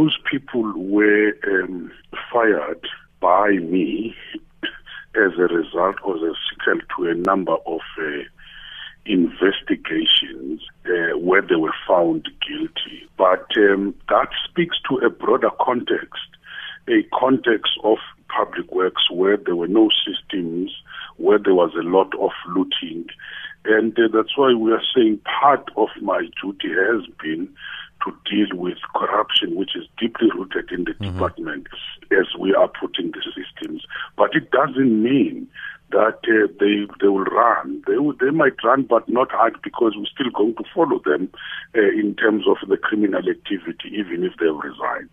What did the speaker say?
those people were um, fired by me as a result or as a sequel to a number of uh, investigations uh, where they were found guilty. But um, that speaks to a broader context, a context of public works where there were no systems, where there was a lot of looting. And uh, that's why we are saying part of my duty has been to deal with corruption, which is deeply rooted in the mm-hmm. department as we are putting the systems. But it doesn't mean that uh, they they will run. They will, they might run, but not hard because we're still going to follow them uh, in terms of the criminal activity, even if they have resigned.